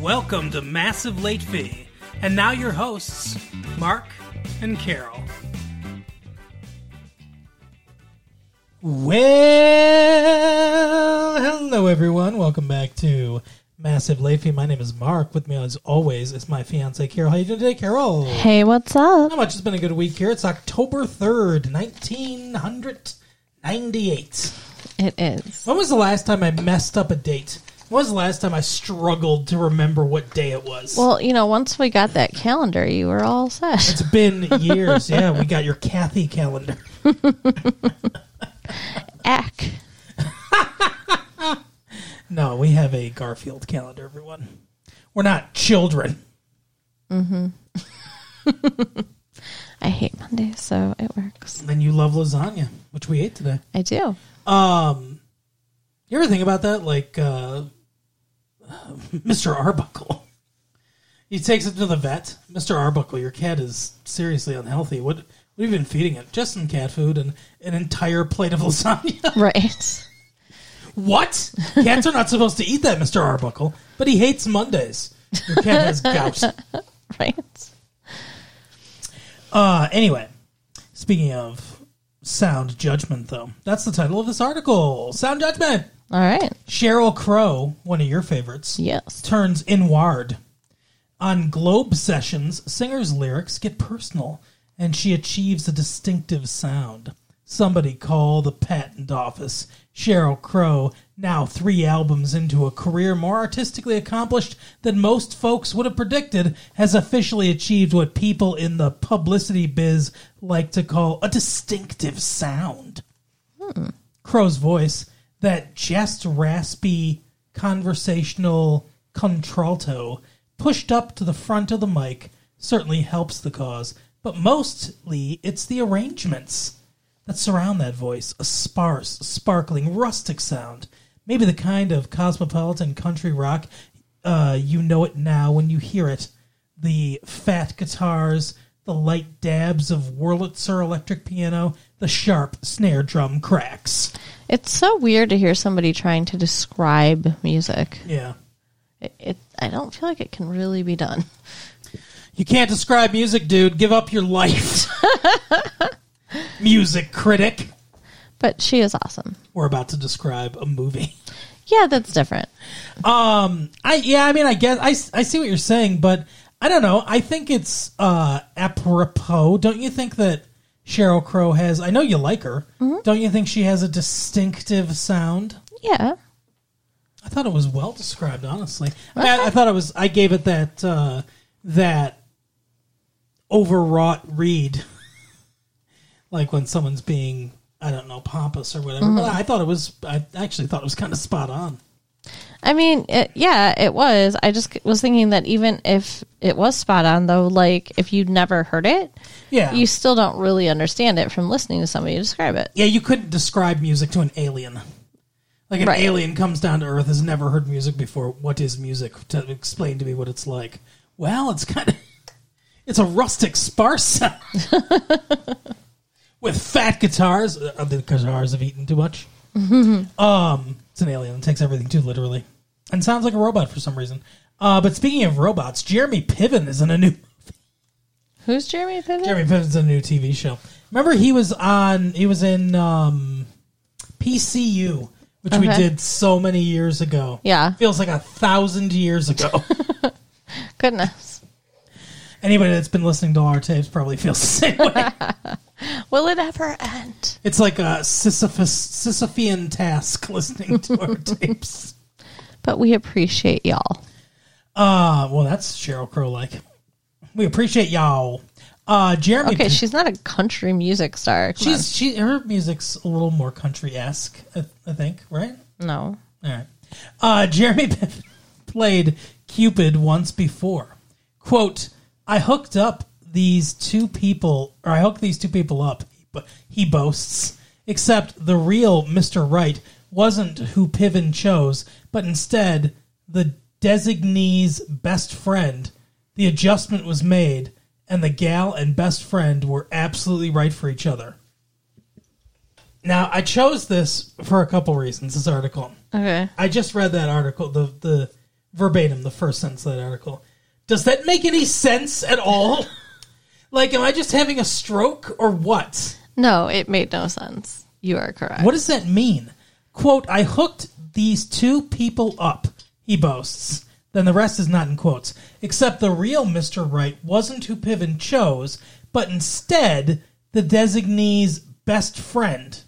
Welcome to Massive Late Fee. And now your hosts, Mark and Carol. Well, hello everyone. Welcome back to Massive Late Fee. My name is Mark. With me, as always, is my fiance Carol. How are you doing today, Carol? Hey, what's up? How much? It's been a good week here. It's October third, nineteen hundred ninety-eight. It is. When was the last time I messed up a date? When was the last time I struggled to remember what day it was? Well, you know, once we got that calendar, you were all set. it's been years. yeah, we got your Cathy calendar. Ack. No, we have a Garfield calendar, everyone. We're not children. Mhm. I hate Monday, so it works. And then you love lasagna, which we ate today. I do. Um, you ever think about that? Like, uh, Mr. Arbuckle. He takes it to the vet. Mr. Arbuckle, your cat is seriously unhealthy. What, what have you been feeding it? Just some cat food and an entire plate of lasagna. Right. what? Cats are not supposed to eat that, Mr. Arbuckle. But he hates Mondays. Your cat has gout. Right. Uh, anyway, speaking of sound judgment, though, that's the title of this article. Sound judgment. All right. Sheryl Crow, one of your favorites, Yes. turns inward. On Globe sessions, singer's lyrics get personal, and she achieves a distinctive sound. Somebody call the patent office. Sheryl Crow, now three albums into a career more artistically accomplished than most folks would have predicted, has officially achieved what people in the publicity biz like to call a distinctive sound. Hmm. Crow's voice, that just raspy conversational contralto pushed up to the front of the mic, certainly helps the cause, but mostly it's the arrangements that surround that voice a sparse, sparkling, rustic sound. Maybe the kind of cosmopolitan country rock uh, you know it now when you hear it. The fat guitars, the light dabs of Wurlitzer electric piano, the sharp snare drum cracks. It's so weird to hear somebody trying to describe music. Yeah. It, it I don't feel like it can really be done. You can't describe music, dude. Give up your life. music critic. But she is awesome. We're about to describe a movie. Yeah, that's different. Um, I yeah, I mean, I guess I, I see what you're saying, but I don't know. I think it's uh apropos. Don't you think that Sheryl Crow has? I know you like her. Don't you think she has a distinctive sound? Yeah. I thought it was well described, honestly. I, mean, I, I thought it was. I gave it that uh, that overwrought read, like when someone's being I don't know pompous or whatever. But mm-hmm. I thought it was. I actually thought it was kind of spot on. I mean, it, yeah, it was. I just was thinking that even if it was spot on, though, like if you'd never heard it, Yeah, you still don't really understand it from listening to somebody describe it. yeah. You couldn't describe music to an alien. Like an Right. alien comes down to Earth, has never heard music before. What is music? To explain to me what it's like. Well, it's kind of it's a rustic, sparse sound with fat guitars. Uh, the guitars have eaten too much. um, it's an alien. It takes everything too literally, and sounds like a robot for some reason. Uh, but speaking of robots, Jeremy Piven is in a new Who's Jeremy Piven? Jeremy Piven's in a new TV show. Remember, he was on. He was in um, PCU, which we Okay. did so many years ago. Yeah. feels like a thousand years ago. Goodness. Anybody that's been listening to our tapes probably feels the same way. Will it ever end? It's like a Sisyphus, Sisyphean task listening to our tapes. But we appreciate y'all. Uh, well, that's Sheryl Crow like. We appreciate y'all. Uh, Jeremy. Okay, she's not a country music star. Come she's she her music's a little more country esque. I, I think, right? no. All right. Uh, Jeremy played Cupid once before. Quote, I hooked up these two people, or I hooked these two people up, but he boasts, except the real Mr. Right wasn't who Piven chose, but instead the designee's best friend. The adjustment was made, and the gal and best friend were absolutely right for each other. Now, I chose this for a couple reasons, this article. Okay. I just read that article, the the verbatim the first sentence of that article. Does that make any sense at all? like, am I just having a stroke or what? No, it made no sense. You are correct. What does that mean? Quote, I hooked these two people up, he boasts. Then the rest is not in quotes. Except the real Mr. Right wasn't who Piven chose, but instead the designee's best friend.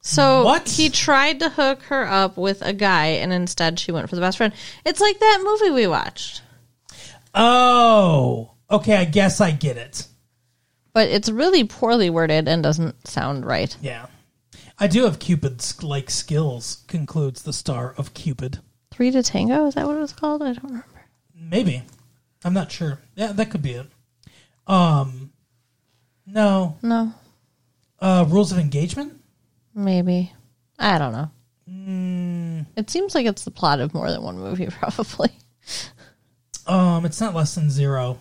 So What? he tried to hook her up with a guy, and instead she went for the best friend. It's like that movie we watched, Oh, okay, I guess I get it. but it's really poorly worded and doesn't sound right. Yeah. I do have Cupid's like skills, concludes the star of Cupid. Three to Tango is that what it was called? I don't remember. Maybe. I'm not sure. Yeah, that could be it. Um no. No, Uh rules of engagement? maybe. I don't know. It seems like it's the plot of more than one movie, probably. Um, it's not less than zero.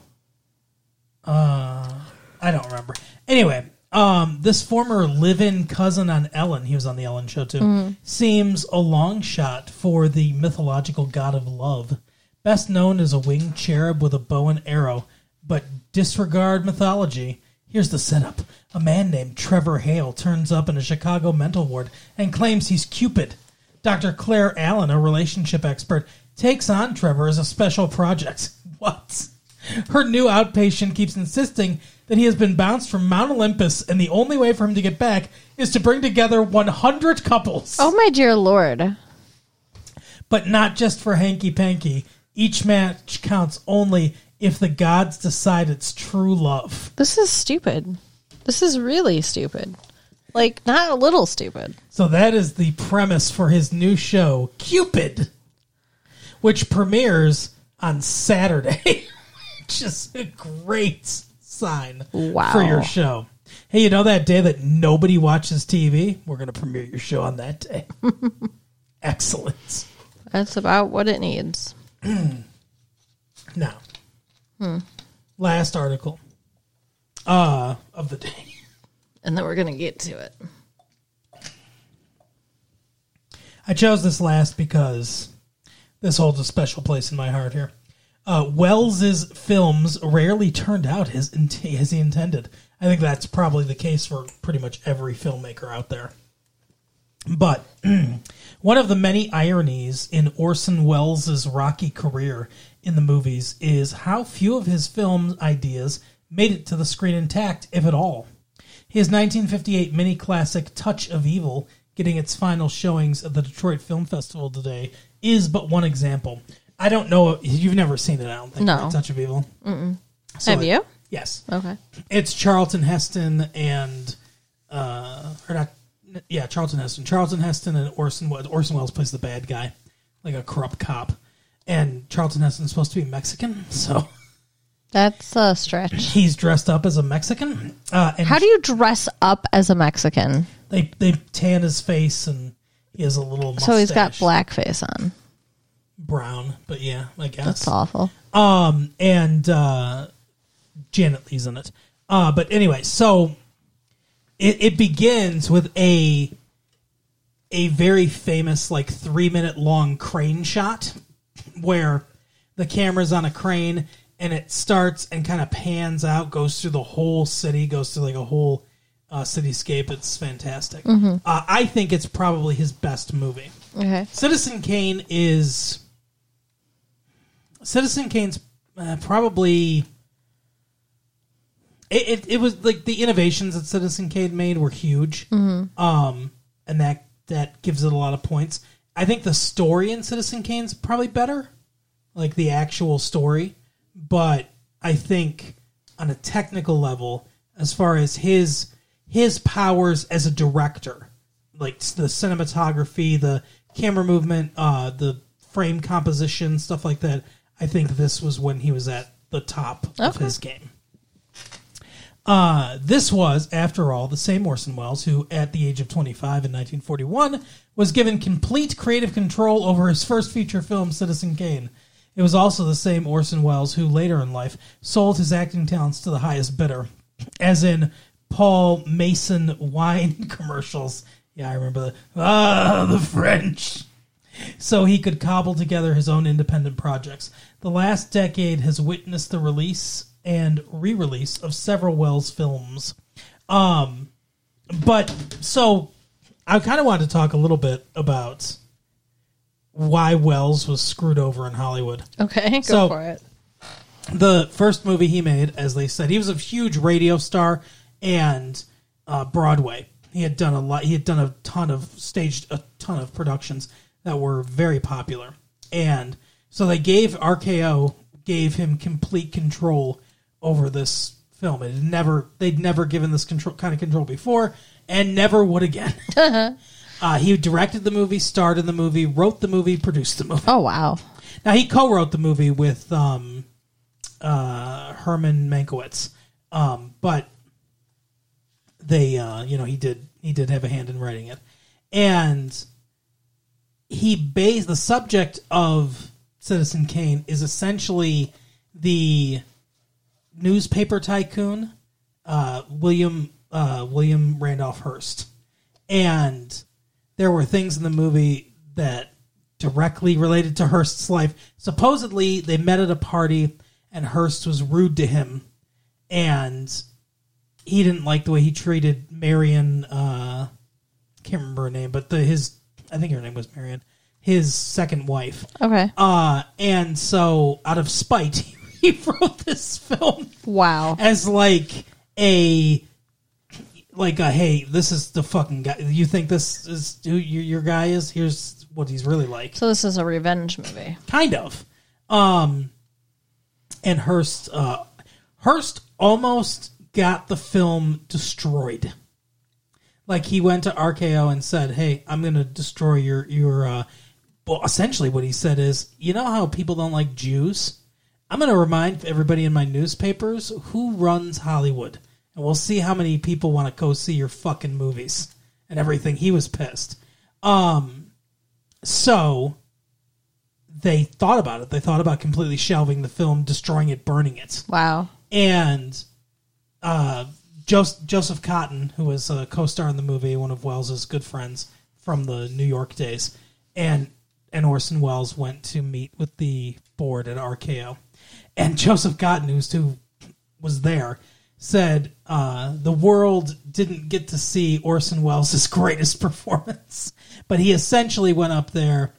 Uh, I don't remember. Anyway, um, this former live-in cousin on Ellen, he was on the Ellen show too, seems a long shot for the mythological god of love, best known as a winged cherub with a bow and arrow. But disregard mythology. Here's the setup: a man named Trevor Hale turns up in a Chicago mental ward and claims he's Cupid. Dr. Claire Allen, a relationship expert, takes on Trevor as a special project. What? Her new outpatient keeps insisting that he has been bounced from Mount Olympus, and the only way for him to get back is to bring together 100 couples. Oh my dear lord! But not just for hanky panky. Each match counts only if the gods decide it's true love. This is stupid. This is really stupid. Like not a little stupid. So that is the premise for his new show, Cupid, which premieres on Saturday, which is a great sign Wow. for your show. Hey, you know that day that nobody watches TV? We're going to premiere your show on that day. Excellent. That's about what it needs. Now, last article uh, of the day. And then we're gonna get to it. I chose this last because this holds a special place in my heart here. Uh, Welles's films rarely turned out as, as he intended. I think that's probably the case for pretty much every filmmaker out there. But one of the many ironies in Orson Welles' rocky career in the movies is how few of his film ideas made it to the screen intact, if at all. His 1958 mini classic Touch of Evil, getting its final showings at the Detroit Film Festival today, is but one example. I don't know. You've never seen it, I don't think. No. Touch of Evil? Mm-mm. Have you? Yes. Okay. It's Charlton Heston and uh or not yeah, Charlton Heston. Charlton Heston and Orson Welles. Orson Welles plays the bad guy, like a corrupt cop. And Charlton Heston's supposed to be Mexican, so That's a stretch. he's dressed up as a Mexican. Uh, and How do you dress up as a Mexican? they they tan his face and he has a little mustache. So he's got blackface on. Brown, but yeah, I guess. That's awful. Um, and uh, Janet Leigh's in it. Uh, but anyway, so it, it begins with a a very famous like three minute long crane shot where the camera's on a crane and it starts and kind of pans out, goes through the whole city, goes through like a whole uh, cityscape. It's fantastic. Uh, I think it's probably his best movie. Okay. Citizen Kane is Citizen Kane's uh, probably it, it. It was like the innovations that Citizen Kane made were huge, um, and that that gives it a lot of points. I think the story in Citizen Kane's probably better, like the actual story, but I think on a technical level, as far as his his powers as a director, like the cinematography, the camera movement, uh, the frame composition, stuff like that. I think this was when he was at the top of Okay. his game. Uh, this was, after all, the same Orson Welles who, at the age of 25 in 1941, was given complete creative control over his first feature film, Citizen Kane. It was also the same Orson Welles who, later in life, sold his acting talents to the highest bidder, as in Paul Masson wine commercials. Yeah, I remember the ah the French. So he could cobble together his own independent projects. The last decade has witnessed the release and re-release of several Welles films. Um, but so I kind of wanted to talk a little bit about why Welles was screwed over in Hollywood. Okay, go So- for it. the first movie he made, as they said, he was a huge radio star and uh, Broadway. He had done a lot. He had done a ton of staged a ton of productions that were very popular, and so they gave RKO gave him complete control over this film. It had never they'd never given this control kind of control before, and never would again. uh, he directed the movie, starred in the movie, wrote the movie, produced the movie. Oh wow. Now he co-wrote the movie with um, uh, Herman Mankiewicz, um, but they, uh, you know, he did he did have a hand in writing it, and he based the subject of Citizen Kane is essentially the newspaper tycoon uh, William uh, William Randolph Hearst, and there were things in the movie that directly related to Hearst's life. Supposedly, they met at a party, and Hearst was rude to him, and he didn't like the way he treated Marion. Uh, can't remember her name, but the his I think her name was Marion, his second wife. Okay. Uh, and so, out of spite, he wrote this film Wow. as like a like a hey, this is the fucking guy. You think this is who your, your guy is? Here's what he's really like. So this is a revenge movie. Kind of. Um, and Hearst, uh, Hearst almost got the film destroyed. Like he went to RKO and said, "Hey, I'm going to destroy your your." Uh, well, essentially, what he said is, you know how people don't like Jews. I'm going to remind everybody in my newspapers who runs Hollywood, and we'll see how many people want to go see your fucking movies and everything. He was pissed. Um, so they thought about it. They thought about completely shelving the film, destroying it, burning it. Wow. And uh, Joseph, Cotten, who was a co-star in the movie, one of Welles's good friends from the New York days, and and Orson Welles went to meet with the board at RKO, and Joseph Cotten, who's who was there, said uh, the world didn't get to see Orson Welles' greatest performance, but he essentially went up there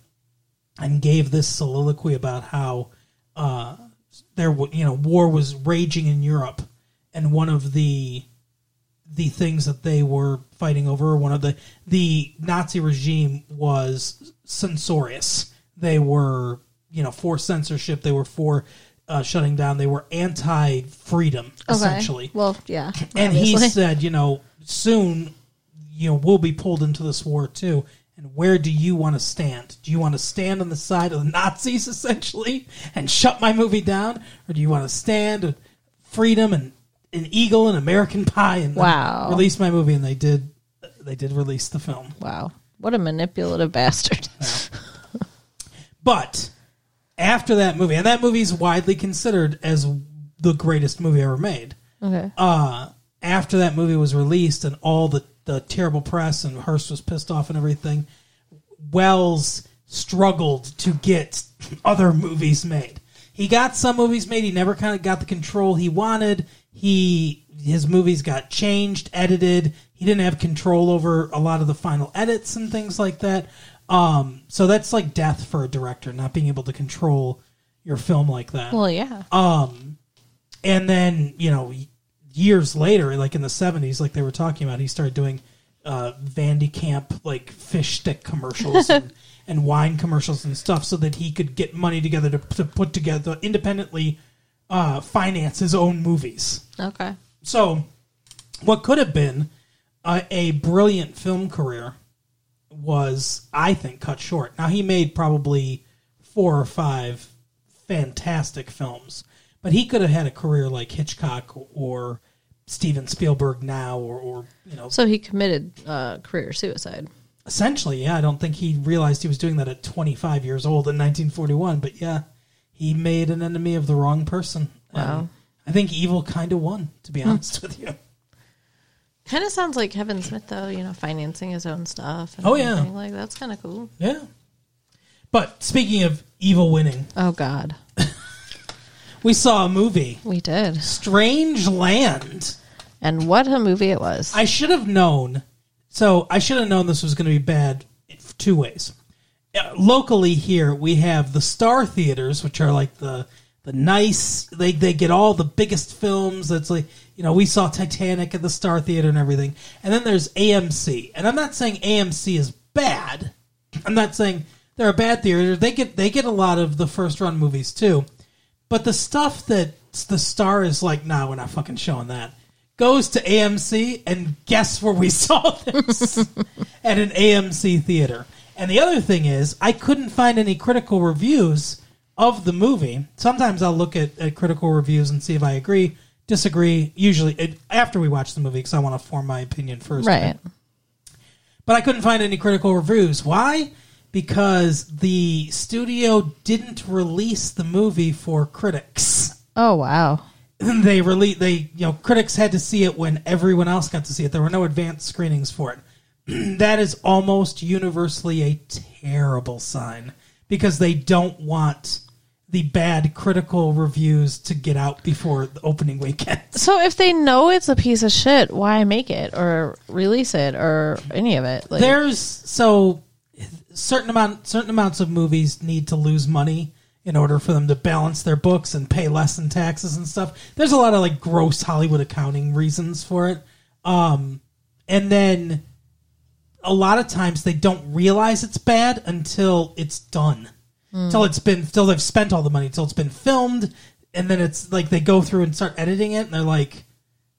and gave this soliloquy about how uh, there, you know, war was raging in Europe, and one of the the things that they were fighting over, one of the the Nazi regime was censorious. They were, you know, for censorship. They were for uh, shutting down. They were anti freedom, essentially Well, yeah. and he said, you know, soon, you know, we'll be pulled into this war too. And where do you want to stand? Do you want to stand on the side of the Nazis essentially and shut my movie down, or do you want to stand with freedom and an eagle and American Pie and Wow. release my movie? And they did. They did release the film, Wow. What a manipulative bastard. but after that movie, and that movie is widely considered as the greatest movie ever made. Okay. uh, after that movie was released and all the, the terrible press and Hearst was pissed off and everything, Welles struggled to get other movies made. He got some movies made. He never kind of got the control he wanted. He his movies got changed, edited. He didn't have control over a lot of the final edits and things like that. Um, so that's like death for a director, not being able to control your film like that well, yeah. Um, and then you know years later like in the 70s like they were talking about he started doing uh Van de Kamp like fish stick commercials and, and wine commercials and stuff so that he could get money together to, to put together independently uh finance his own movies Okay. so what could have been a, a brilliant film career was i think cut short now he made probably four or five fantastic films but he could have had a career like hitchcock or steven spielberg now or, or you know So he committed uh, career suicide. essentially yeah i don't think he realized he was doing that at 25 years old in 1941 but yeah he made an enemy of the wrong person Wow. And i think evil kind of won to be hmm. honest with you Kind of sounds like Kevin Smith, though. You know, financing his own stuff. And Oh, yeah. everything. like that's kind of cool. Yeah. But speaking of evil winning, Oh God, we saw a movie, we did. Strange Land. And what a movie it was. I should have known. So I should have known this was going to be bad in two ways. Locally here, we have the Star Theaters, which are like the the nice. They they get all the biggest films. That's like you know we saw Titanic at the Star Theater and everything. And then there's AMC, and I'm not saying AMC is bad. I'm not saying they're a bad theater. They get they get a lot of the first run movies too. But the stuff that the Star is like, nah, we're not fucking showing that. Goes to AMC, and guess where we saw this at an AMC theater. And the other thing is, I couldn't find any critical reviews of the movie. Sometimes I'll look at, at critical reviews and see if I agree, disagree. Usually it, after we watch the movie, because I want to form my opinion first. right. But I couldn't find any critical reviews. Why? Because the studio didn't release the movie for critics. Oh wow. they release they you know critics had to see it when everyone else got to see it. There were no advanced screenings for it. that is almost universally a terrible sign because they don't want the bad critical reviews to get out before the opening weekend. So if they know it's a piece of shit, why make it or release it or any of it? Like, There's so certain amount certain amounts of movies need to lose money in order for them to balance their books and pay less in taxes and stuff. There's a lot of like gross Hollywood accounting reasons for it. Um and then a lot of times they don't realize it's bad until it's done. Until it's been until they've spent all the money, until it's been filmed, and then it's like they go through and start editing it and they're like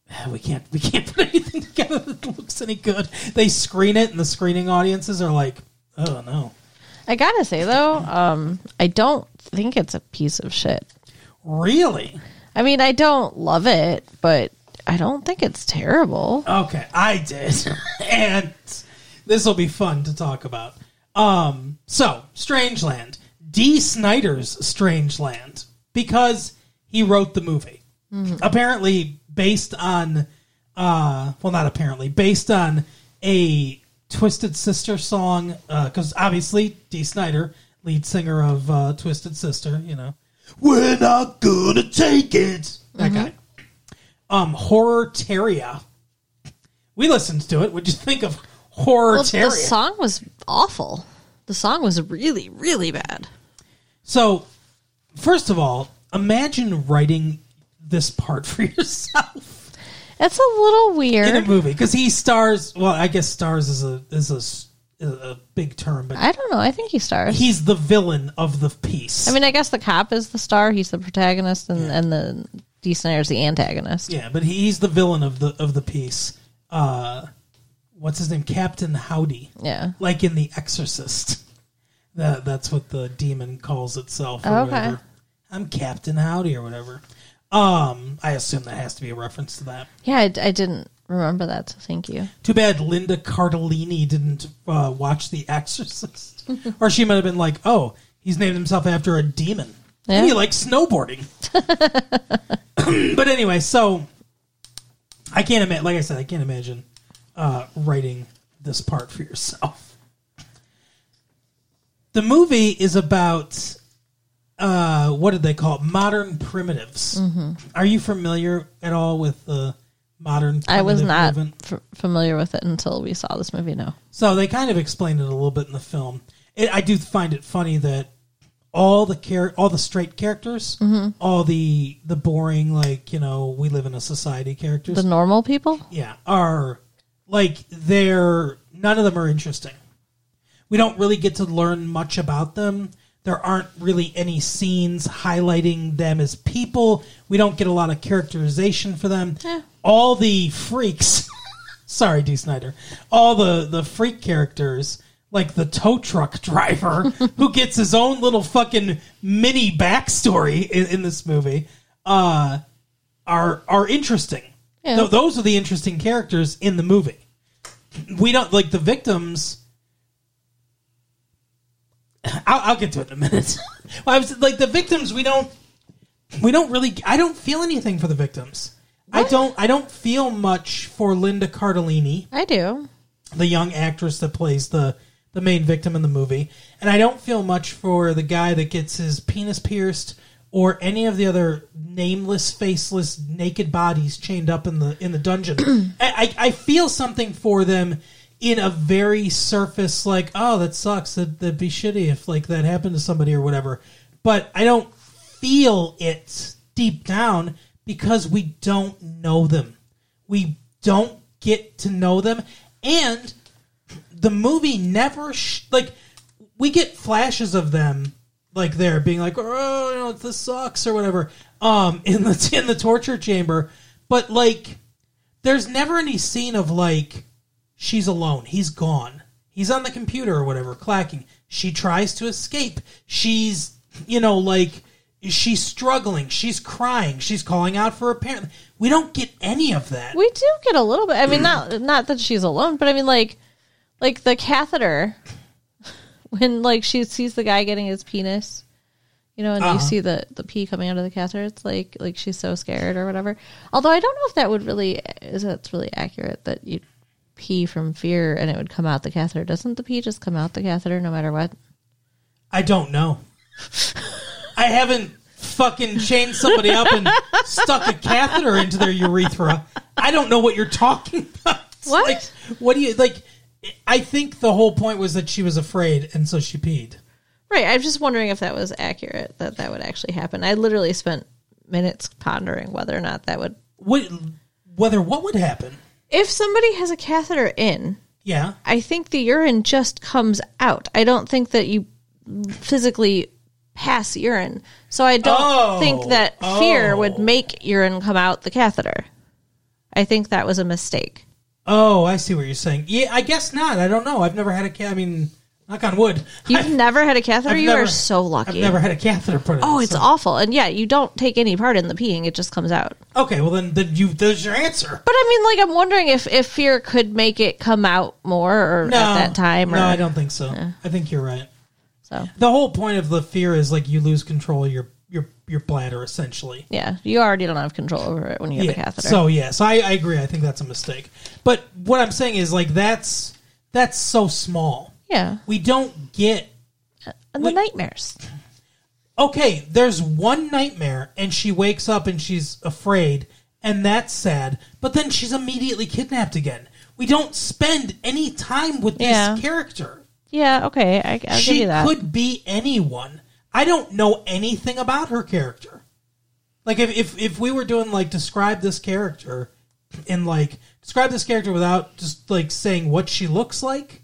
"Ah, we can't we can't put anything together that looks any good. They screen it and the screening audiences are like, oh no. I gotta say though, um, I don't think it's a piece of shit. Really? I mean, I don't love it, but I don't think it's terrible. Okay, I did. and this will be fun to talk about. Um, so, Strangeland. Dee Snider's Strangeland. Because he wrote the movie. Apparently based on uh well not apparently, based on a Twisted Sister song, because obviously Dee Snider, lead singer of uh, Twisted Sister, you know. We're not gonna take it. That guy. Um, Horror-Teria. We listened to it. What'd you think of Horror Well, the song was awful. The song was really, really bad. So, first of all, imagine writing this part for yourself It's a little weird in a movie because he stars. Well, I guess stars is a is a a, big term, but I don't know. I think he stars. he's the villain of the piece. I mean, I guess the cop is the star. He's the protagonist, and, and the Dee Snider's the antagonist. yeah, but he's the villain of the of the piece. Uh, what's his name? Captain Howdy. Yeah. like in The Exorcist. That that's what the demon calls itself. Or Okay. whatever. I'm Captain Howdy or whatever. Um, I assume that has to be a reference to that. Yeah, I, I didn't remember that, so thank you. Too bad Linda Cardellini didn't uh, watch The Exorcist, or she might have been like, "Oh, he's named himself after a demon, Yeah. and he likes snowboarding." but anyway, so I can't imagine. Like I said, I can't imagine uh, writing this part for yourself. The movie is about uh, what did they call it? Modern primitives. Mm-hmm. Are you familiar at all with the modern? I was not f- familiar with it until we saw this movie. No. So they kind of explained it a little bit in the film. It, I do find it funny that all the char- all the straight characters, Mm-hmm. all the the boring like you know we live in a society characters, The normal people? yeah, are like they're none of them are interesting. We don't really get to learn much about them. There aren't really any scenes highlighting them as people. We don't get a lot of characterization for them. Yeah. All the freaks, sorry, Dee Snider, all the the freak characters, like the tow truck driver who gets his own little fucking mini backstory in, in this movie, uh, are are interesting. Yeah. Th- those are the interesting characters in the movie. We don't like the victims. I'll, I'll get to it in a minute. well, I was like the victims. We don't. We don't really. I don't feel anything for the victims. I don't. I don't feel much for Linda Cardellini, I do. the young actress that plays the the main victim in the movie, and I don't feel much for the guy that gets his penis pierced or any of the other nameless, faceless, naked bodies chained up in the in the dungeon. I, I feel something for them in a very surface, like, oh, that sucks. That that'd be shitty if like that happened to somebody or whatever. But I don't feel it deep down because we don't know them. We don't get to know them, and the movie never sh- like we get flashes of them like they're being like oh you know this sucks or whatever um in the in the torture chamber. But like there's never any scene of like she's alone he's gone. He's on the computer or whatever clacking. She tries to escape. She's you know like she's struggling. She's crying. She's calling out for a parent. We don't get any of that. We do get a little bit. I mean, not not that she's alone, but I mean, like, like the catheter when like she sees the guy getting his penis, you know, and Uh-huh. you see the the pee coming out of the catheter. It's like like she's so scared or whatever. Although I don't know if that would really is that's really accurate that you pee from fear and it would come out the catheter. Doesn't the pee just come out the catheter no matter what? I don't know. I haven't fucking chained somebody up and stuck a catheter into their urethra. I don't know what you're talking about. What? Like, what do you like? I think the whole point was that she was afraid, and so she peed. Right. I'm just wondering if that was accurate that that would actually happen. I literally spent minutes pondering whether or not that would. What? Whether what would happen? If somebody has a catheter in, Yeah. I think the urine just comes out. I don't think that you physically pass urine. So I don't Oh, think that fear oh. would make urine come out the catheter. I think that was a mistake. Oh, I see what you're saying. Yeah, I guess not. I don't know. I've never had a cat. I mean, knock on wood. You've I've, never had a catheter? I've you never- are so lucky. I've never had a catheter put in. oh, it's so- awful. And yeah, you don't take any part in the peeing. It just comes out. okay. Well, then, then you there's your answer. But I mean, like, I'm wondering if, if fear could make it come out more or No, at that time. Or, no, I don't think so. I think you're right. So, The whole point of the fear is like you lose control of your bladder essentially. yeah, you already don't have control over it when you have a catheter. So yeah, so I, I agree. I think that's a mistake. But what I'm saying is like that's that's so small. yeah. We don't get And the nightmares. okay. There's one nightmare, and she wakes up and she's afraid, and that's sad. But then she's immediately kidnapped again. We don't spend any time with this character. Yeah, okay. I, I'll give she you that. could be anyone. I don't know anything about her character. Like if, if if we were doing like describe this character in like describe this character without just like saying what she looks like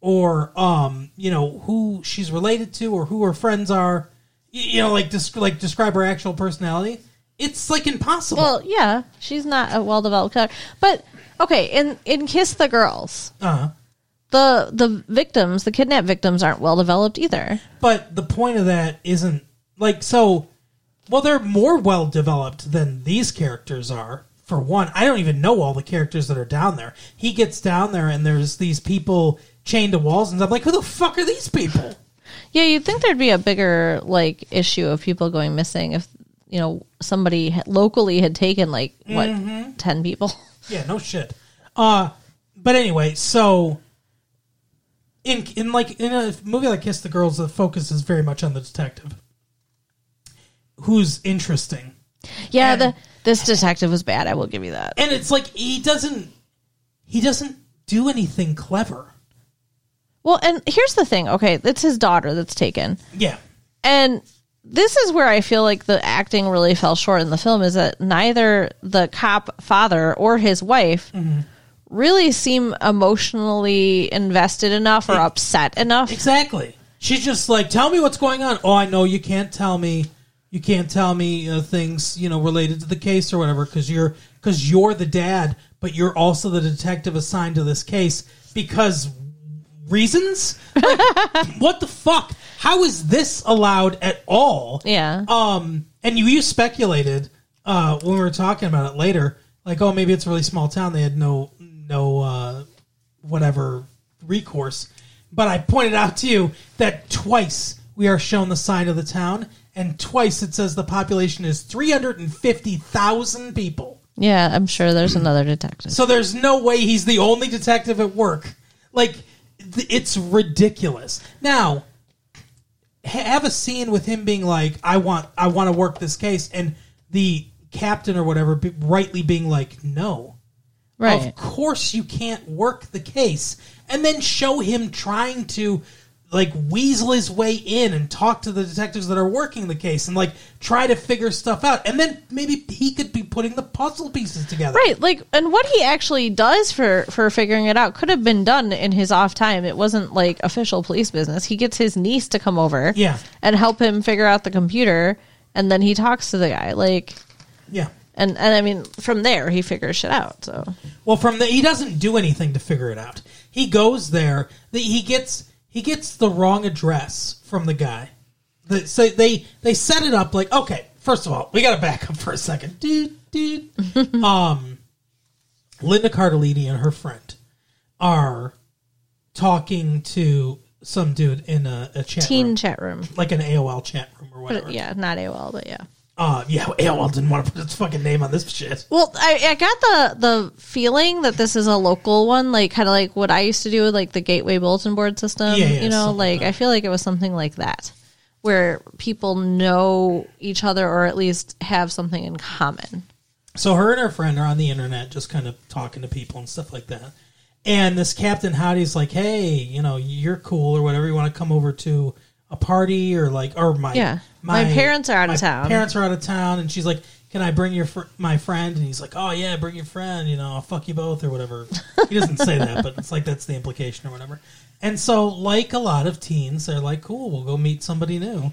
or um you know who she's related to or who her friends are you know like just like describe her actual personality it's like impossible Well, yeah, she's not a well developed character. But okay, in in Kiss the Girls, uh-huh. The the victims, the kidnapped victims, aren't well developed either. But the point of that isn't like so. Well, they're more well developed than these characters are. For one, I don't even know all the characters that are down there. He gets down there, and there's these people chained to walls, and I'm like, who the fuck are these people? Yeah, you'd think there'd be a bigger like issue of people going missing if you know somebody locally had taken like what Mm-hmm. ten people. Yeah, no shit. Uh, but anyway, so in in like in a movie like Kiss the Girls, the focus is very much on the detective, who's interesting. Yeah, And- the this detective was bad. I will give you that. and it's like he doesn't he doesn't do anything clever Well, and here's the thing. Okay, it's his daughter that's taken. yeah And this is where I feel like the acting really fell short in the film is that neither the cop father or his wife mm-hmm. Really seem emotionally invested enough or upset enough. exactly she's just like tell me what's going on oh i know you can't tell me you can't tell me uh, things you know related to the case or whatever because you're because you're the dad but you're also the detective assigned to this case because reasons like, what the fuck how is this allowed at all Yeah. Um, and you, you speculated uh, when we were talking about it later, like, oh, maybe it's a really small town. They had no no uh, whatever recourse. But I pointed out to you that twice we are shown the sign of the town, and twice it says the population is three hundred and fifty thousand people. Yeah, I'm sure there's another detective. So there's no way he's the only detective at work. Like th- it's ridiculous. Now, ha- have a scene with him being like, "I want, I want to work this case," and the captain or whatever be, rightly being like, "No, Right. of course you can't work the case," and then show him trying to like weasel his way in and talk to the detectives that are working the case and like try to figure stuff out, and then maybe he could be putting the puzzle pieces together. Right, like, and what he actually does for for figuring it out could have been done in his off time. It wasn't like official police business. He gets his niece to come over, Yeah. and help him figure out the computer, and then he talks to the guy, like, Yeah. And and I mean, from there he figures shit out. So Well, from the he doesn't do anything to figure it out. He goes there. The, he gets he gets the wrong address from the guy. The, so they they set it up like okay. First of all, we got to back up for a second. Dude, dude. um, Linda Cardellini and her friend are talking to some dude in a, a chat teen room, chat room, like an AOL chat room or whatever. but yeah, not AOL, but yeah. Uh, yeah. AOL didn't want to put its fucking name on this shit. Well, I, I got the the feeling that this is a local one, like kind of like what I used to do with like the Gateway Bulletin Board system. Yeah, yeah, you know, like like I feel like it was something like that, where people know each other or at least have something in common. So her and her friend are on the internet, just kind of talking to people and stuff like that. And this Captain Howdy's like, "Hey, you know, you're cool or whatever. You want to come over to a party or like, or my Yeah. My parents are out of town." Parents are out of town." And she's like, "Can I bring your fr- my friend?" And he's like, "Oh yeah, bring your friend. You know, I'll fuck you both or whatever." he doesn't say that, but it's like that's the implication or whatever. And so, like a lot of teens, they're like, "Cool, we'll go meet somebody new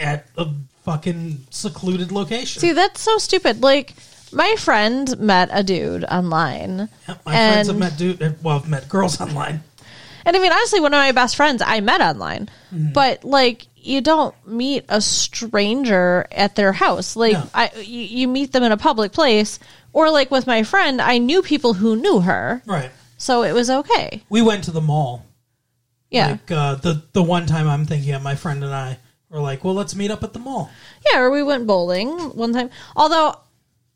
at a fucking secluded location." See, that's so stupid. Like my friend met a dude online, my friends have met dude, eh, well, have met girls online. And I mean, honestly, one of my best friends I met online, Mm-hmm. but like you don't meet a stranger at their house. Like No. I, you, you meet them in a public place, or like with my friend, I knew people who knew her, Right. so it was okay. We went to the mall. Yeah, Like uh, the the one time I'm thinking of, my friend and I were like, well, let's meet up at the mall. yeah. Or we went bowling one time. Although,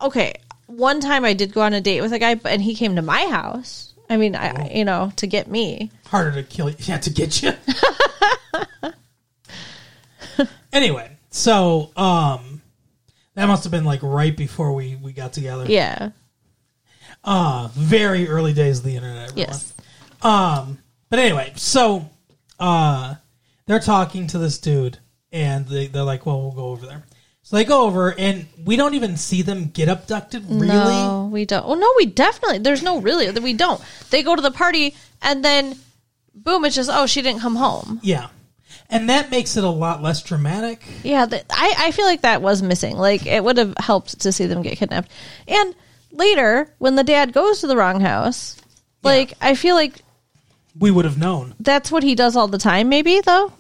okay, one time I did go on a date with a guy, but- and he came to my house. I mean, I, you know, to get me. Harder to kill you, yeah, to get you. anyway, so um, that must have been like right before we we got together. Yeah. Uh, very early days of the internet. Everyone. Yes. Um, but anyway, so uh, they're talking to this dude, and they, they're like, "Well, we'll go over there." So they go over, and we don't even see them get abducted. Really? No, we don't. Oh no, we definitely. There's no really. We don't. They go to the party and then, boom! It's just oh, she didn't come home. Yeah, and that makes it a lot less dramatic. Yeah, that, I I feel like that was missing. Like it would have helped to see them get kidnapped. And later, when the dad goes to the wrong house, like I feel like We would have known. that's what he does all the time. Maybe though,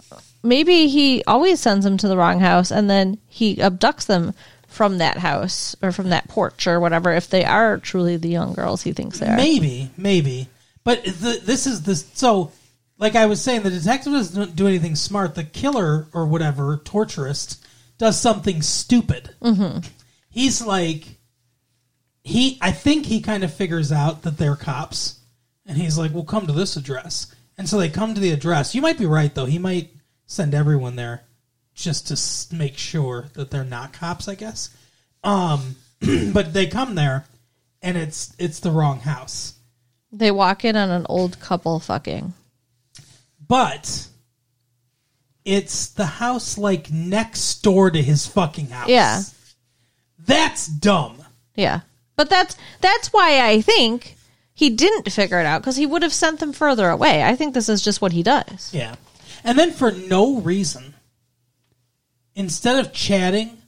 maybe he always sends them to the wrong house and then he abducts them from that house or from that porch or whatever. If they are truly the young girls he thinks they are. Maybe, maybe, but the, this is this. So, like I was saying, the detective doesn't do anything smart. The killer or whatever torturist does something stupid. Mm-hmm. He's like, he. I think he kind of figures out that they're cops, and he's like, "We'll come to this address." And so they come to the address. You might be right though. He might send everyone there just to s- make sure that they're not cops. I guess. Um, but they come there, and it's it's the wrong house. They walk in on an old couple fucking. but it's the house like next door to his fucking house. Yeah. That's dumb. Yeah. But that's that's why I think he didn't figure it out because he would have sent them further away. I think this is just what he does. Yeah. And then for no reason, instead of chatting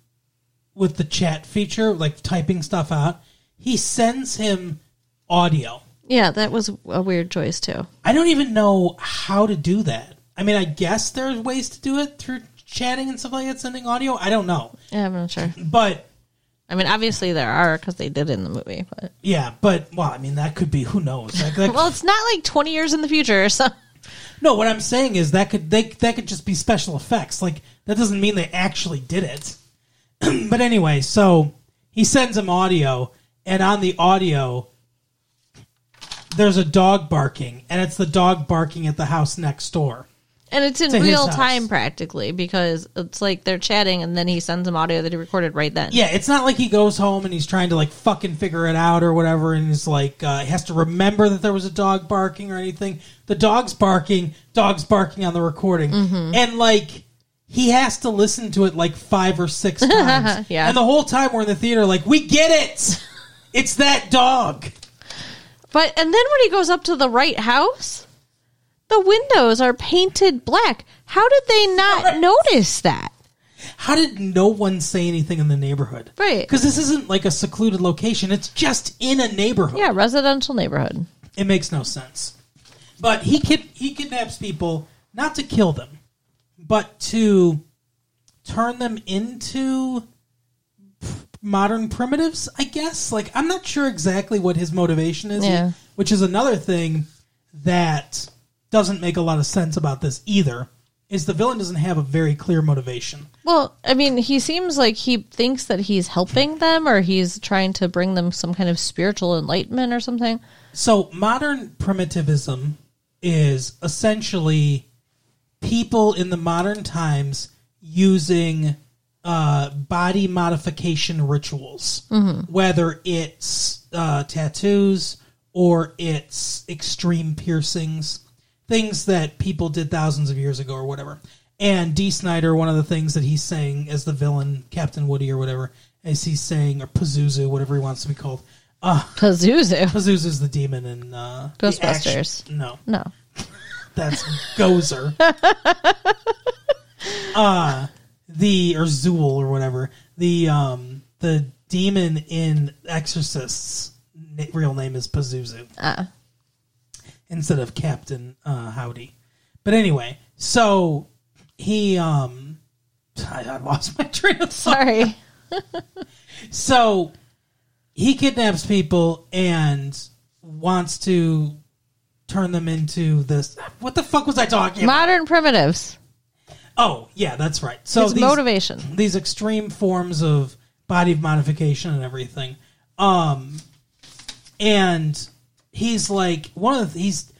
with the chat feature, like typing stuff out, he sends him audio. Yeah, that was a weird choice too. I don't even know how to do that. I mean, I guess there's ways to do it through chatting and stuff like that, sending audio. I don't know. Yeah, I'm not sure. But I mean, obviously there are because they did in the movie, but yeah, but well, I mean, that could be who knows. Like, that- well, it's not like 20 years in the future, so No, what I'm saying is that could they that could just be special effects. Like that doesn't mean they actually did it. but anyway, so he sends him audio, and on the audio, there's a dog barking, and it's the dog barking at the house next door. And it's in real time practically because it's like they're chatting and then he sends them audio that he recorded right then. Yeah, it's not like he goes home and he's trying to like fucking figure it out or whatever, and he's like uh, he has to remember that there was a dog barking or anything. The dog's barking, dog's barking on the recording, Mm-hmm. and like he has to listen to it like five or six times. Yeah. and the whole time we're in the theater, like we get it, it's that dog. But and then when he goes up to the right house, the windows are painted black. How did they not Right. notice that? How did no one say anything in the neighborhood? Right. Because this isn't like a secluded location; it's just in a neighborhood. Yeah, residential neighborhood. It makes no sense. But he kid- he kidnaps people not to kill them, but to turn them into modern primitives, I guess. Like I'm not sure exactly what his motivation is, Yeah. which is another thing that doesn't make a lot of sense about this either. Is the villain doesn't have a very clear motivation. Well, I mean, he seems like he thinks that he's helping them or he's trying to bring them some kind of spiritual enlightenment or something. So modern primitivism is essentially people in the modern times using uh, body modification rituals, whether it's uh, tattoos or it's extreme piercings, things that people did thousands of years ago or whatever. And Dee Snider, one of the things that he's saying as the villain, Captain Woody or whatever, as he's saying, or Pazuzu, whatever he wants to be called, Uh, Pazuzu. Pazuzu's the demon in uh, Ghostbusters. No, No. that's Gozer. uh the or Zuul or whatever. The um the demon in Exorcists real name is Pazuzu Uh, instead of Captain uh, Howdy. But anyway, so he um I, I lost my train of thought. sorry. So he kidnaps people and wants to turn them into this. What the fuck was I talking about? Modern primitives. Oh, yeah, that's right. So His these, motivation. these extreme forms of body modification and everything. Um, and he's like one of the, he's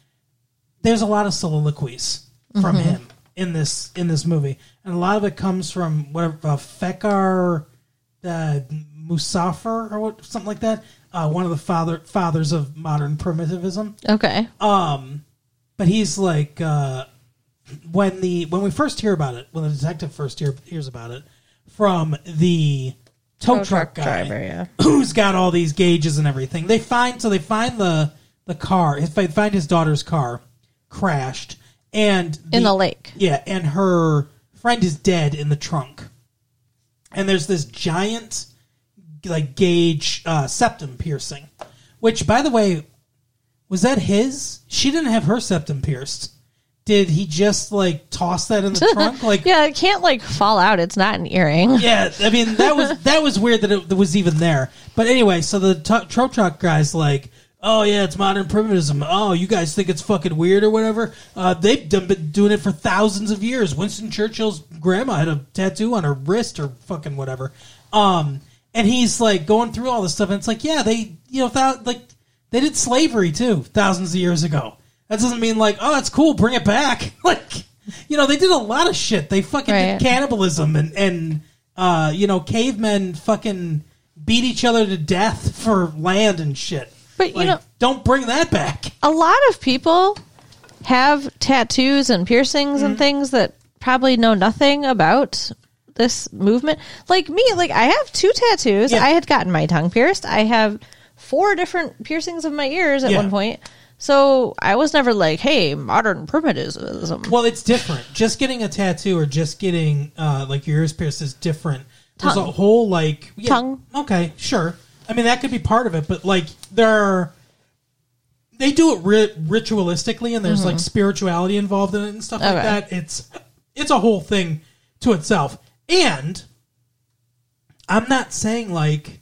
there's a lot of soliloquies from Mm-hmm. him in this in this movie, and a lot of it comes from whatever uh, Fakir uh, Musafar or what something like that. Uh, one of the father fathers of modern primitivism Okay. um but he's like uh when the when we first hear about it when the detective first hear, hears about it from the tow, Tow truck, truck guy driver, yeah. who's got all these gauges and everything they find so they find the the car find his daughter's car crashed and In the lake. yeah and her friend is dead in the trunk and there's this giant like gauge uh, septum piercing which by the way was that his she didn't have her septum pierced did he just like toss that in the trunk like Yeah, it can't like fall out. It's not an earring. yeah, I mean that was that was weird that it was even there. But anyway, so the t- Tro Truck guy's like, "Oh yeah, it's modern primitivism. Oh, you guys think it's fucking weird or whatever? Uh, they've done, been doing it for thousands of years. Winston Churchill's grandma had a tattoo on her wrist or fucking whatever." Um, and he's like going through all this stuff, and it's like, yeah, they you know thou- like they did slavery too thousands of years ago. That doesn't mean like, oh, that's cool, bring it back. like, you know, they did a lot of shit. They fucking Right. did cannibalism and and uh, you know, cavemen fucking beat each other to death for land and shit. But, you know- don't bring that back. a lot of people have tattoos and piercings Mm-hmm. and things that probably know nothing about this movement. Like me, like I have two tattoos. Yeah. I had gotten my tongue pierced. I have four different piercings of my ears at Yeah. one point. So I was never like, "Hey, modern primitivism." Well, it's different. Just getting a tattoo or just getting uh, like your ears pierced is different. There's a whole like yeah, Tongue. Okay, sure. I mean that could be part of it, but like there are they do it ri- ritualistically and there's like spirituality involved in it and stuff like Mm-hmm. Okay. that. It's it's a whole thing to itself. And I'm not saying like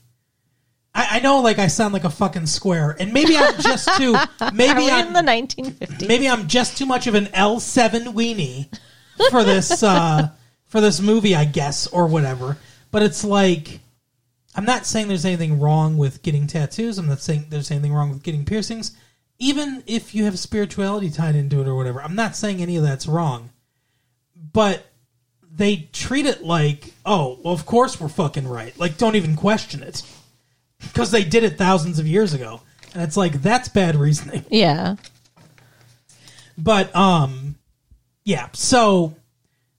I, I know like I sound like a fucking square, and maybe I'm just too Are maybe we I'm in the 1950s? maybe I'm just too much of an L7 weenie for this uh, for this movie, I guess, or whatever. But it's like I'm not saying there's anything wrong with getting tattoos. I'm not saying there's anything wrong with getting piercings. even if you have spirituality tied into it or whatever, I'm not saying any of that's wrong. But they treat it like, oh, well, of course we're fucking right. Like, don't even question it. Because they did it thousands of years ago. And it's like, that's bad reasoning. Yeah. But, um, yeah, so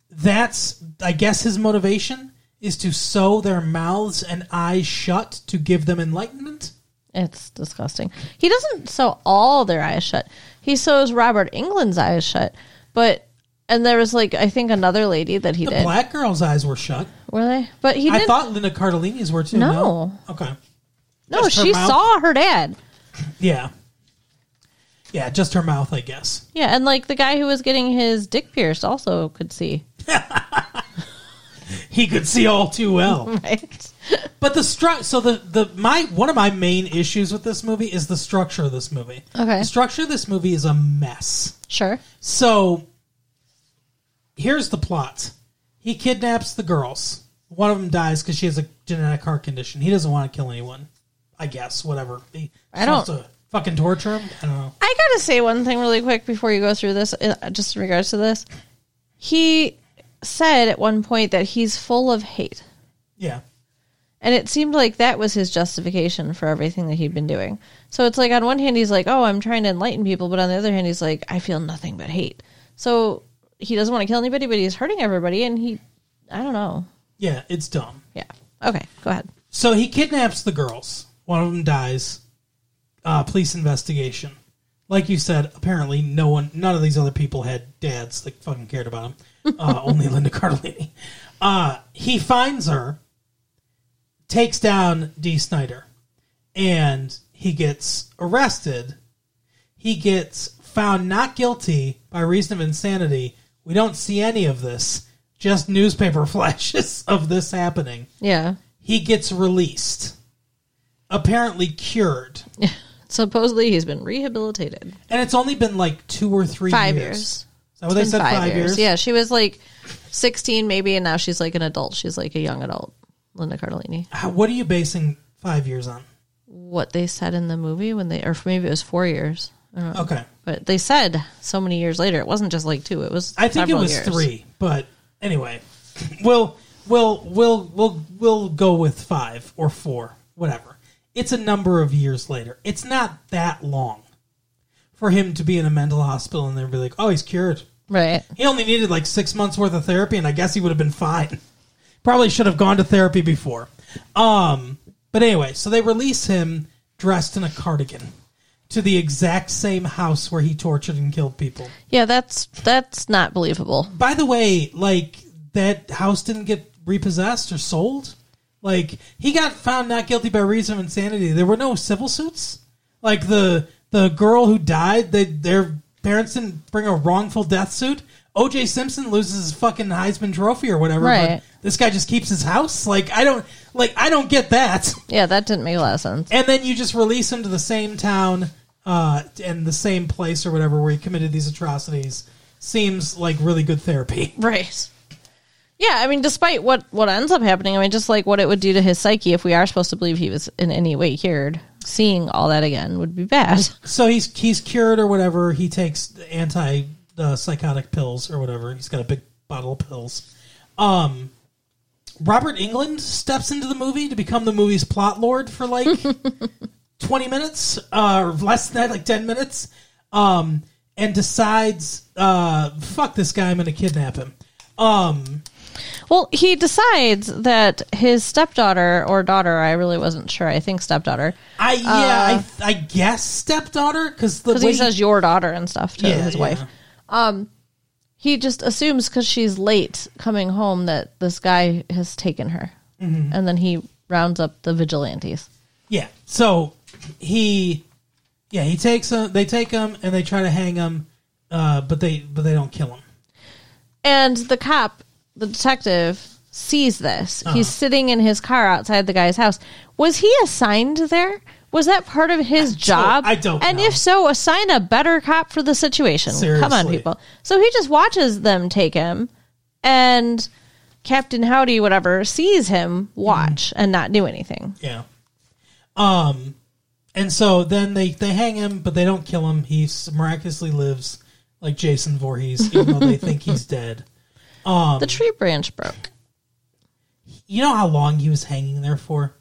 that's, I guess, his motivation is to sew their mouths and eyes shut to give them enlightenment. It's disgusting. He doesn't sew all their eyes shut. He sews Robert Englund's eyes shut. But and there was like I think another lady that he The did. black girl's eyes were shut. Were they? But he I did. thought Linda Cardellini's were too. No. Okay. no, just she saw her dad. Yeah. Yeah, just her mouth, I guess. Yeah, and like the guy who was getting his dick pierced also could see. He could see all too well. Right. But the stru- so the the my one of my main issues with this movie is the structure of this movie. Okay. The structure of this movie is a mess. Sure. So here's the plot. He kidnaps the girls. One of them dies because she has a genetic heart condition. He doesn't want to kill anyone. I guess whatever. He I don't- to fucking torture him. I don't know. I gotta say one thing really quick before you go through this, uh, just in regards to this. He said at one point that he's full of hate. Yeah. And it seemed like that was his justification for everything that he'd been doing. So it's like on one hand he's like, "Oh, I'm trying to enlighten people," but on the other hand he's like, "I feel nothing but hate." So he doesn't want to kill anybody, but he's hurting everybody, and he, I don't know. Yeah, it's dumb. Yeah. Okay, go ahead. So he kidnaps the girls. One of them dies. Uh, police investigation. Like you said, apparently no one, none of these other people had dads that fucking cared about him. Uh, only Linda Cardellini. Uh, he finds her, takes down Dee Snider, and he gets arrested. He gets found not guilty by reason of insanity. We don't see any of this, just newspaper flashes of this happening Yeah. he gets released, apparently cured, Supposedly he's been rehabilitated. and it's only been like two or three Five years. years. That what they said? Five, years. Yeah, she was like 16 maybe, and now she's like an adult. She's like a young adult, Linda Cardellini. How, what are you basing five years on? What they said in the movie when they, or maybe it was four years. I don't know. Okay, But they said so many years later. It wasn't just like two. It was. I think it was years. three, but anyway, we'll we'll we'll we'll we'll go with five or four, whatever. It's a number of years later. It's not that long for him to be in a mental hospital and then be like, "Oh, he's cured." Right. He only needed like six months worth of therapy, and I guess he would have been fine. Probably should have gone to therapy before. Um, but anyway, so they release him dressed in a cardigan to the exact same house where he tortured and killed people. Yeah, that's that's not believable. By the way, like that house didn't get repossessed or sold. Like he got found not guilty by reason of insanity. There were no civil suits. Like the the girl who died, they their parents didn't bring a wrongful death suit. O.J. Simpson loses his fucking Heisman Trophy or whatever. Right. But this guy just keeps his house. Like I don't like I don't get that. Yeah, that didn't make a lot of sense. And then you just release him to the same town uh, and the same place or whatever where he committed these atrocities. Seems like really good therapy. Right. Yeah, I mean, despite what what ends up happening, I mean, just like what it would do to his psyche if we are supposed to believe he was in any way cured, seeing all that again would be bad. So he's he's cured or whatever. He takes anti uh, psychotic pills or whatever. He's got a big bottle of pills. Um, Robert Englund steps into the movie to become the movie's plot lord for like twenty minutes, uh, or less than that, like ten minutes, um, and decides, uh, "Fuck this guy! I'm going to kidnap him." Um, Well, he decides that his stepdaughter or daughter, I really wasn't sure. I think stepdaughter, I yeah, I, I guess stepdaughter because the way he says your daughter and stuff to Yeah, his yeah. wife. He just assumes because she's late coming home that this guy has taken her, Mm-hmm. and then he rounds up the vigilantes. Yeah. So he, yeah, he takes them. They take him and they try to hang him, uh, but they but they don't kill him. And the cop, the detective, sees this. Uh-huh. He's sitting in his car outside the guy's house. Was he assigned there? Was that part of his job? I don't And know. if so, assign a better cop for the situation. Come on, people. So he just watches them take him, and Captain Howdy, whatever, sees him watch and not do anything. Yeah. Um. And so then they, they hang him, but they don't kill him. He miraculously lives like Jason Voorhees, even though they think he's dead. Um, the tree branch broke. You know how long he was hanging there for?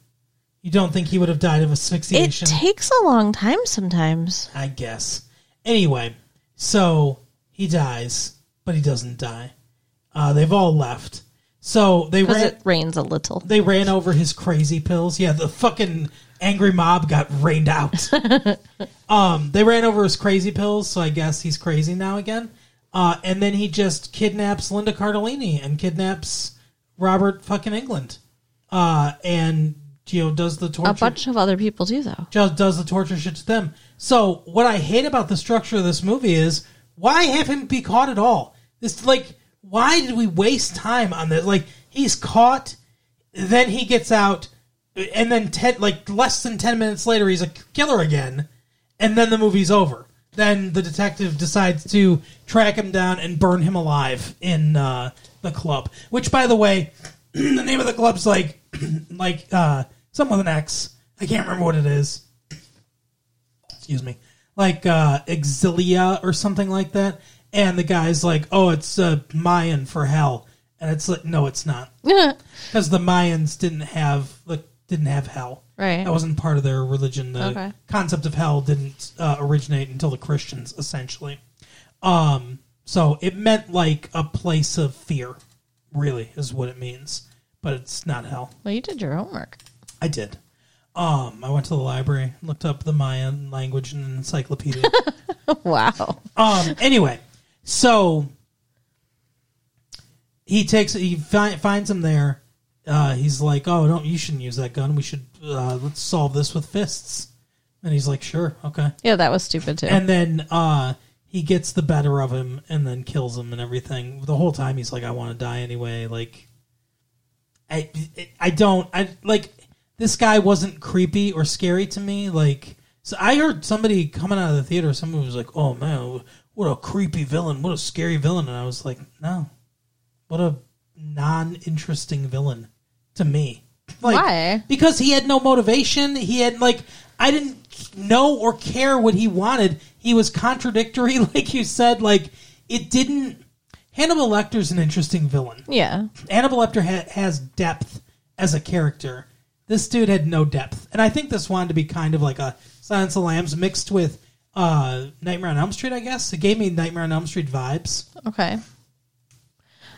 You don't think he would have died of asphyxiation? It takes a long time sometimes. I guess. Anyway, so he dies, but he doesn't die. Uh, they've all left. So they ran. it rains a little. they ran over his crazy pills. Yeah, the fucking angry mob got rained out. um, they ran over his crazy pills, so I guess he's crazy now again. Uh, and then he just kidnaps Linda Cardellini and kidnaps Robert fucking Englund. Uh, and you know does the torture A bunch of other people do though. just does the torture shit to them. So what I hate about the structure of this movie is why have him be caught at all? This like why did we waste time on this? Like he's caught, then he gets out, and then ten like less than ten minutes later he's a killer again, and then the movie's over. Then the detective decides to track him down and burn him alive in uh, the club. Which, by the way, the name of the club's like like uh, something with an X. I can't remember what it is. Excuse me, like uh, Exilia or something like that. And the guy's like, "Oh, it's uh, Mayan for hell," and it's like, "No, it's not," because the Mayans didn't have like didn't have hell. Right. That wasn't part of their religion. The Okay. concept of hell didn't uh, originate until the Christians, essentially. Um, so it meant like a place of fear, really, is what it means. But it's not hell. Well, you did your homework. I did. Um, I went to the library, looked up the Mayan language in an encyclopedia. wow. um, anyway, so he takes he fi- finds him there. Uh, he's like, "Oh, no, you shouldn't use that gun. We should uh, let's solve this with fists." And he's like, "Sure, okay." Yeah, that was stupid too. And then uh, he gets the better of him and then kills him and everything. The whole time he's like, "I want to die anyway." Like, I I don't I like this guy wasn't creepy or scary to me. Like, so I heard somebody coming out of the theater. Somebody was like, "Oh man, what a creepy villain! What a scary villain!" And I was like, "No, what a non-interesting villain to me." Like, Why? Because he had no motivation. He had like I didn't know or care what he wanted. He was contradictory, like you said. Like it didn't. Hannibal Lecter's an interesting villain. yeah. Hannibal Lecter ha- has depth as a character. This dude had no depth, and I think this wanted to be kind of like a Silence of the Lambs mixed with uh, Nightmare on Elm Street. I guess it gave me Nightmare on Elm Street vibes. Okay.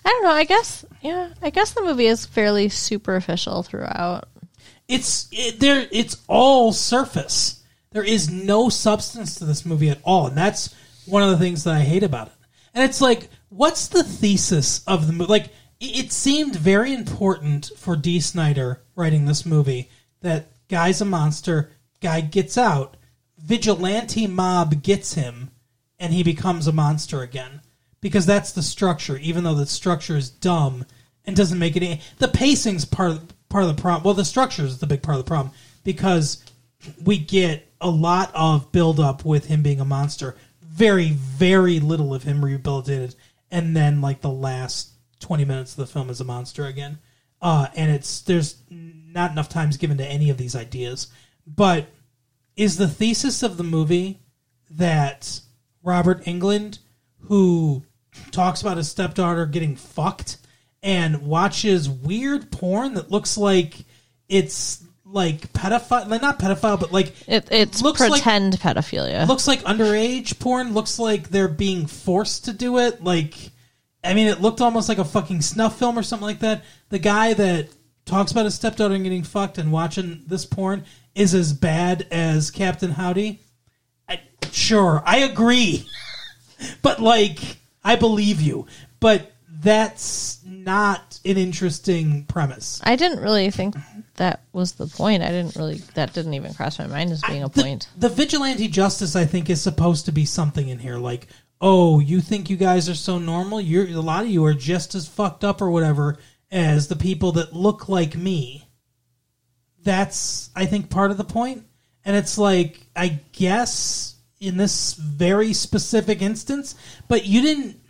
I don't know. I guess yeah. I guess the movie is fairly superficial throughout. It's it, there. It's all surface. There is no substance to this movie at all, and that's one of the things that I hate about it. And it's like, what's the thesis of the movie? Like, it, it seemed very important for Dee Snider writing this movie that guy's a monster, guy gets out, vigilante mob gets him, and he becomes a monster again. Because that's the structure, even though the structure is dumb and doesn't make any. The pacing's part of, part of the problem. Well, the structure is the big part of the problem because we get a lot of build up with him being a monster. Very, very little of him rehabilitated, and then like the last twenty minutes of the film is a monster again. Uh, and it's there's not enough times given to any of these ideas. But is the thesis of the movie that Robert Englund, who talks about his stepdaughter getting fucked and watches weird porn that looks like it's like pedophile, like not pedophile, but like It, it's Looks like- pretend pedophilia. looks like underage porn. Looks like they're being forced to do it. Like, I mean, it looked almost like a fucking snuff film or something like that. The guy that talks about his stepdaughter getting fucked and watching this porn is as bad as Captain Howdy. I, sure, I agree, but like, I believe you. But that's not an interesting premise. I didn't really think that was the point. I didn't really. That didn't even cross my mind as being a the, point. The vigilante justice, I think, is supposed to be something in here. Like, oh, you think you guys are so normal? You're a lot of you are just as fucked up or whatever as the people that look like me. That's, I think, part of the point. And it's like, I guess in this very specific instance, but you didn't,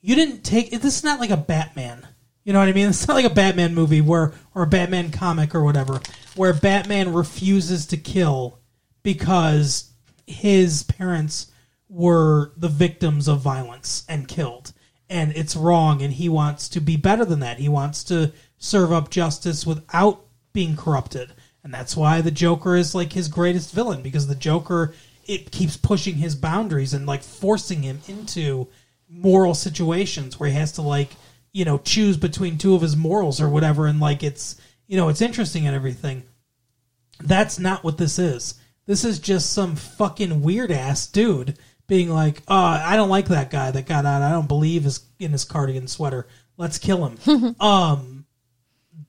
you didn't take. This is not like a Batman. You know what I mean? It's not like a Batman movie where, or a Batman comic or whatever, where Batman refuses to kill because his parents were the victims of violence and killed. And it's wrong, and he wants to be better than that. He wants to serve up justice without being corrupted. And that's why the Joker is like his greatest villain, because the Joker it keeps pushing his boundaries and like forcing him into moral situations where he has to like, you know, choose between two of his morals or whatever and like it's you know, it's interesting and everything. That's not what this is. This is just some fucking weird ass dude being like, "Uh, I don't like that guy that got out. I don't believe is in his cardigan sweater. Let's kill him." um,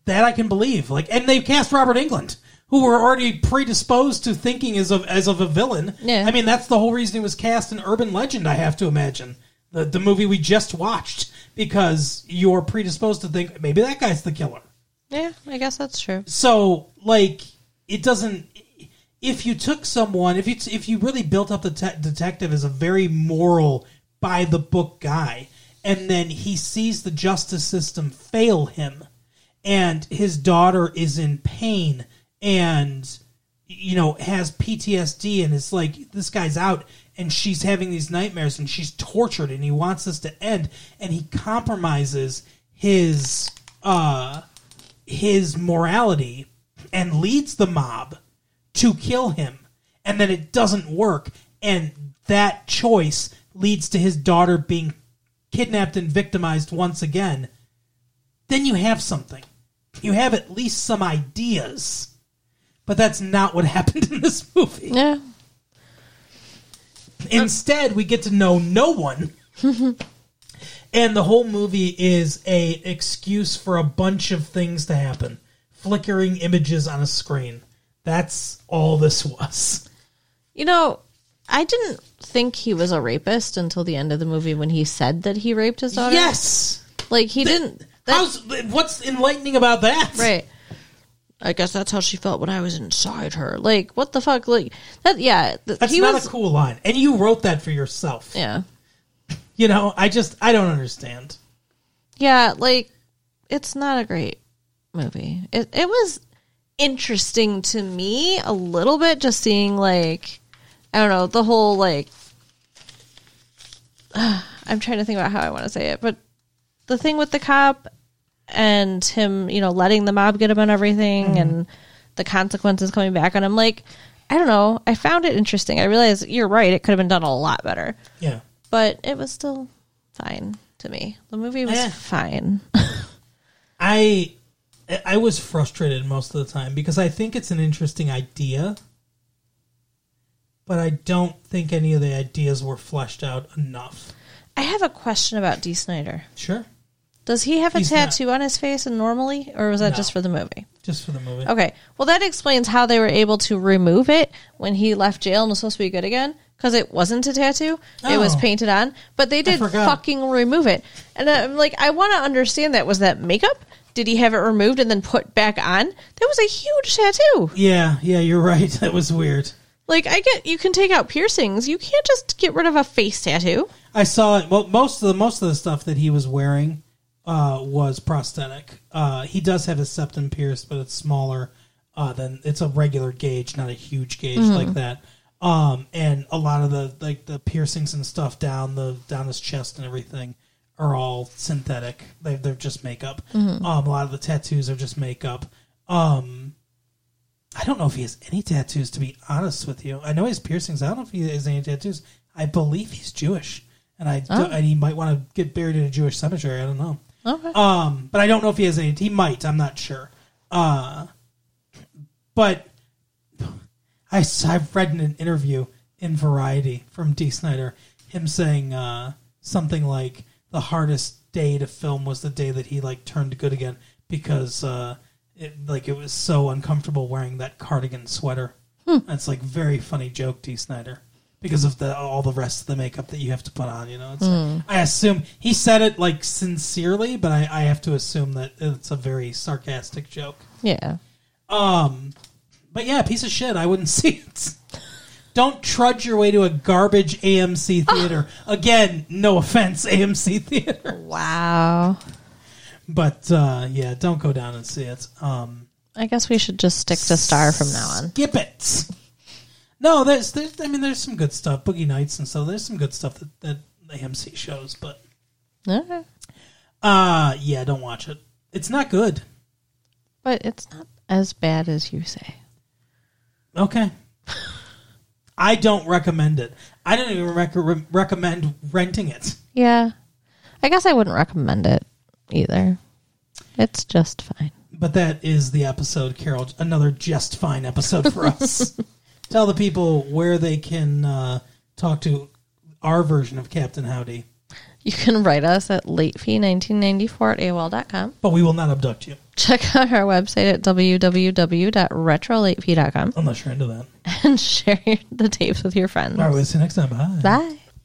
that I can believe. Like, and they've cast Robert Englund, who were already predisposed to thinking as of as of a villain. Yeah. I mean, that's the whole reason he was cast in Urban Legend. I have to imagine the the movie we just watched because you're predisposed to think maybe that guy's the killer. Yeah, I guess that's true. So, like, it doesn't. If you took someone, if you if you really built up the te- detective as a very moral, by the book guy, and then he sees the justice system fail him, and his daughter is in pain and you know has PTSD, and it's like this guy's out, and she's having these nightmares, and she's tortured, and he wants this to end, and he compromises his uh his morality and leads the mob to kill him. And then it doesn't work. And that choice leads to his daughter being kidnapped and victimized once again. Then you have something. You have at least some ideas but that's not what happened in this movie Yeah. Instead, we get to know no one. and the whole movie is a excuse for a bunch of things to happen. Flickering images on a screen. That's all this was. You know, I didn't think he was a rapist until the end of the movie when he said that he raped his daughter. Yes. Like he didn't. That, How's what's enlightening about that? right. I guess that's how she felt when I was inside her. Like what the fuck? Like that? Yeah. th- That's he not was. a cool line. And you wrote that for yourself. yeah. You know, I just I don't understand. Yeah. Like it's not a great movie. It it was interesting to me a little bit just seeing like I don't know the whole like. I'm trying to think about how I want to say it, but the thing with the cop and him, you know, letting the mob get him and everything and the consequences coming back on him, like, I don't know. I found it interesting. I realize you're right. It could have been done a lot better, Yeah. but it was still fine to me. The movie was Eh. fine. I I was frustrated most of the time because I think it's an interesting idea, but I don't think any of the ideas were fleshed out enough. I have a question about Dee Snider. Sure, Does he have a He's not- tattoo on his face and normally, or was that No. just for the movie? just for the movie. Okay. Well, that explains how they were able to remove it when he left jail and was supposed to be good again. Because it wasn't a tattoo, it was Oh. painted on. But they did forgot. fucking remove it, and I'm like, I want to understand that. Was that makeup? Did he have it removed and then put back on? That was a huge tattoo. Yeah, yeah, you're right. That was weird. Like, I get you can take out piercings. You can't just get rid of a face tattoo. I saw it. Well, most of the most of the stuff that he was wearing uh, was prosthetic. Uh, he does have his septum pierced, but it's smaller uh, than it's a regular gauge, not a huge gauge like that. Um, and a lot of the like the piercings and stuff down the down his chest and everything are all synthetic. They they're just makeup. Um, a lot of the tattoos are just makeup. Um, I don't know if he has any tattoos. To be honest with you, I know he has piercings. I don't know if he has any tattoos. I believe he's Jewish, and I do, and he might want to get buried in a Jewish cemetery. I don't know. Okay. Um, but I don't know if he has any. He might. I'm not sure. Uh, but I, I've read in an interview in Variety from Dee Snider him saying uh, something like the hardest day to film was the day that he like turned good again because uh, it like it was so uncomfortable wearing that cardigan sweater. That's like very funny joke, Dee Snider. Because of the all the rest of the makeup that you have to put on, you know. It's like- I assume he said it like sincerely, but I, I have to assume that it's a very sarcastic joke. Yeah. Um, but yeah, piece of shit. I wouldn't see it. Don't trudge your way to a garbage AMC theater. Again, no offense, AMC theater. Wow. But uh, yeah, don't go down and see it. Um, I guess we should just stick to Star from now on. skip it. No, there's, there's I mean, there's some good stuff. Boogie Nights and so there's some good stuff that, that AMC shows, but Okay. uh yeah, don't watch it. It's not good. But it's not as bad as you say. Okay. I don't recommend it. I don't even rec- re- recommend renting it. Yeah. I guess I wouldn't recommend it either. It's just fine. But that is the episode, Carol. Another just fine episode for us. Tell the people where they can uh, talk to our version of Captain Howdy, You can write us at latefee1994 at AOL.com. but we will not abduct you Check out our website at www.retrolatefee.com unless you're into that. and share the tapes with your friends. All right, we'll see you next time. Bye. Bye.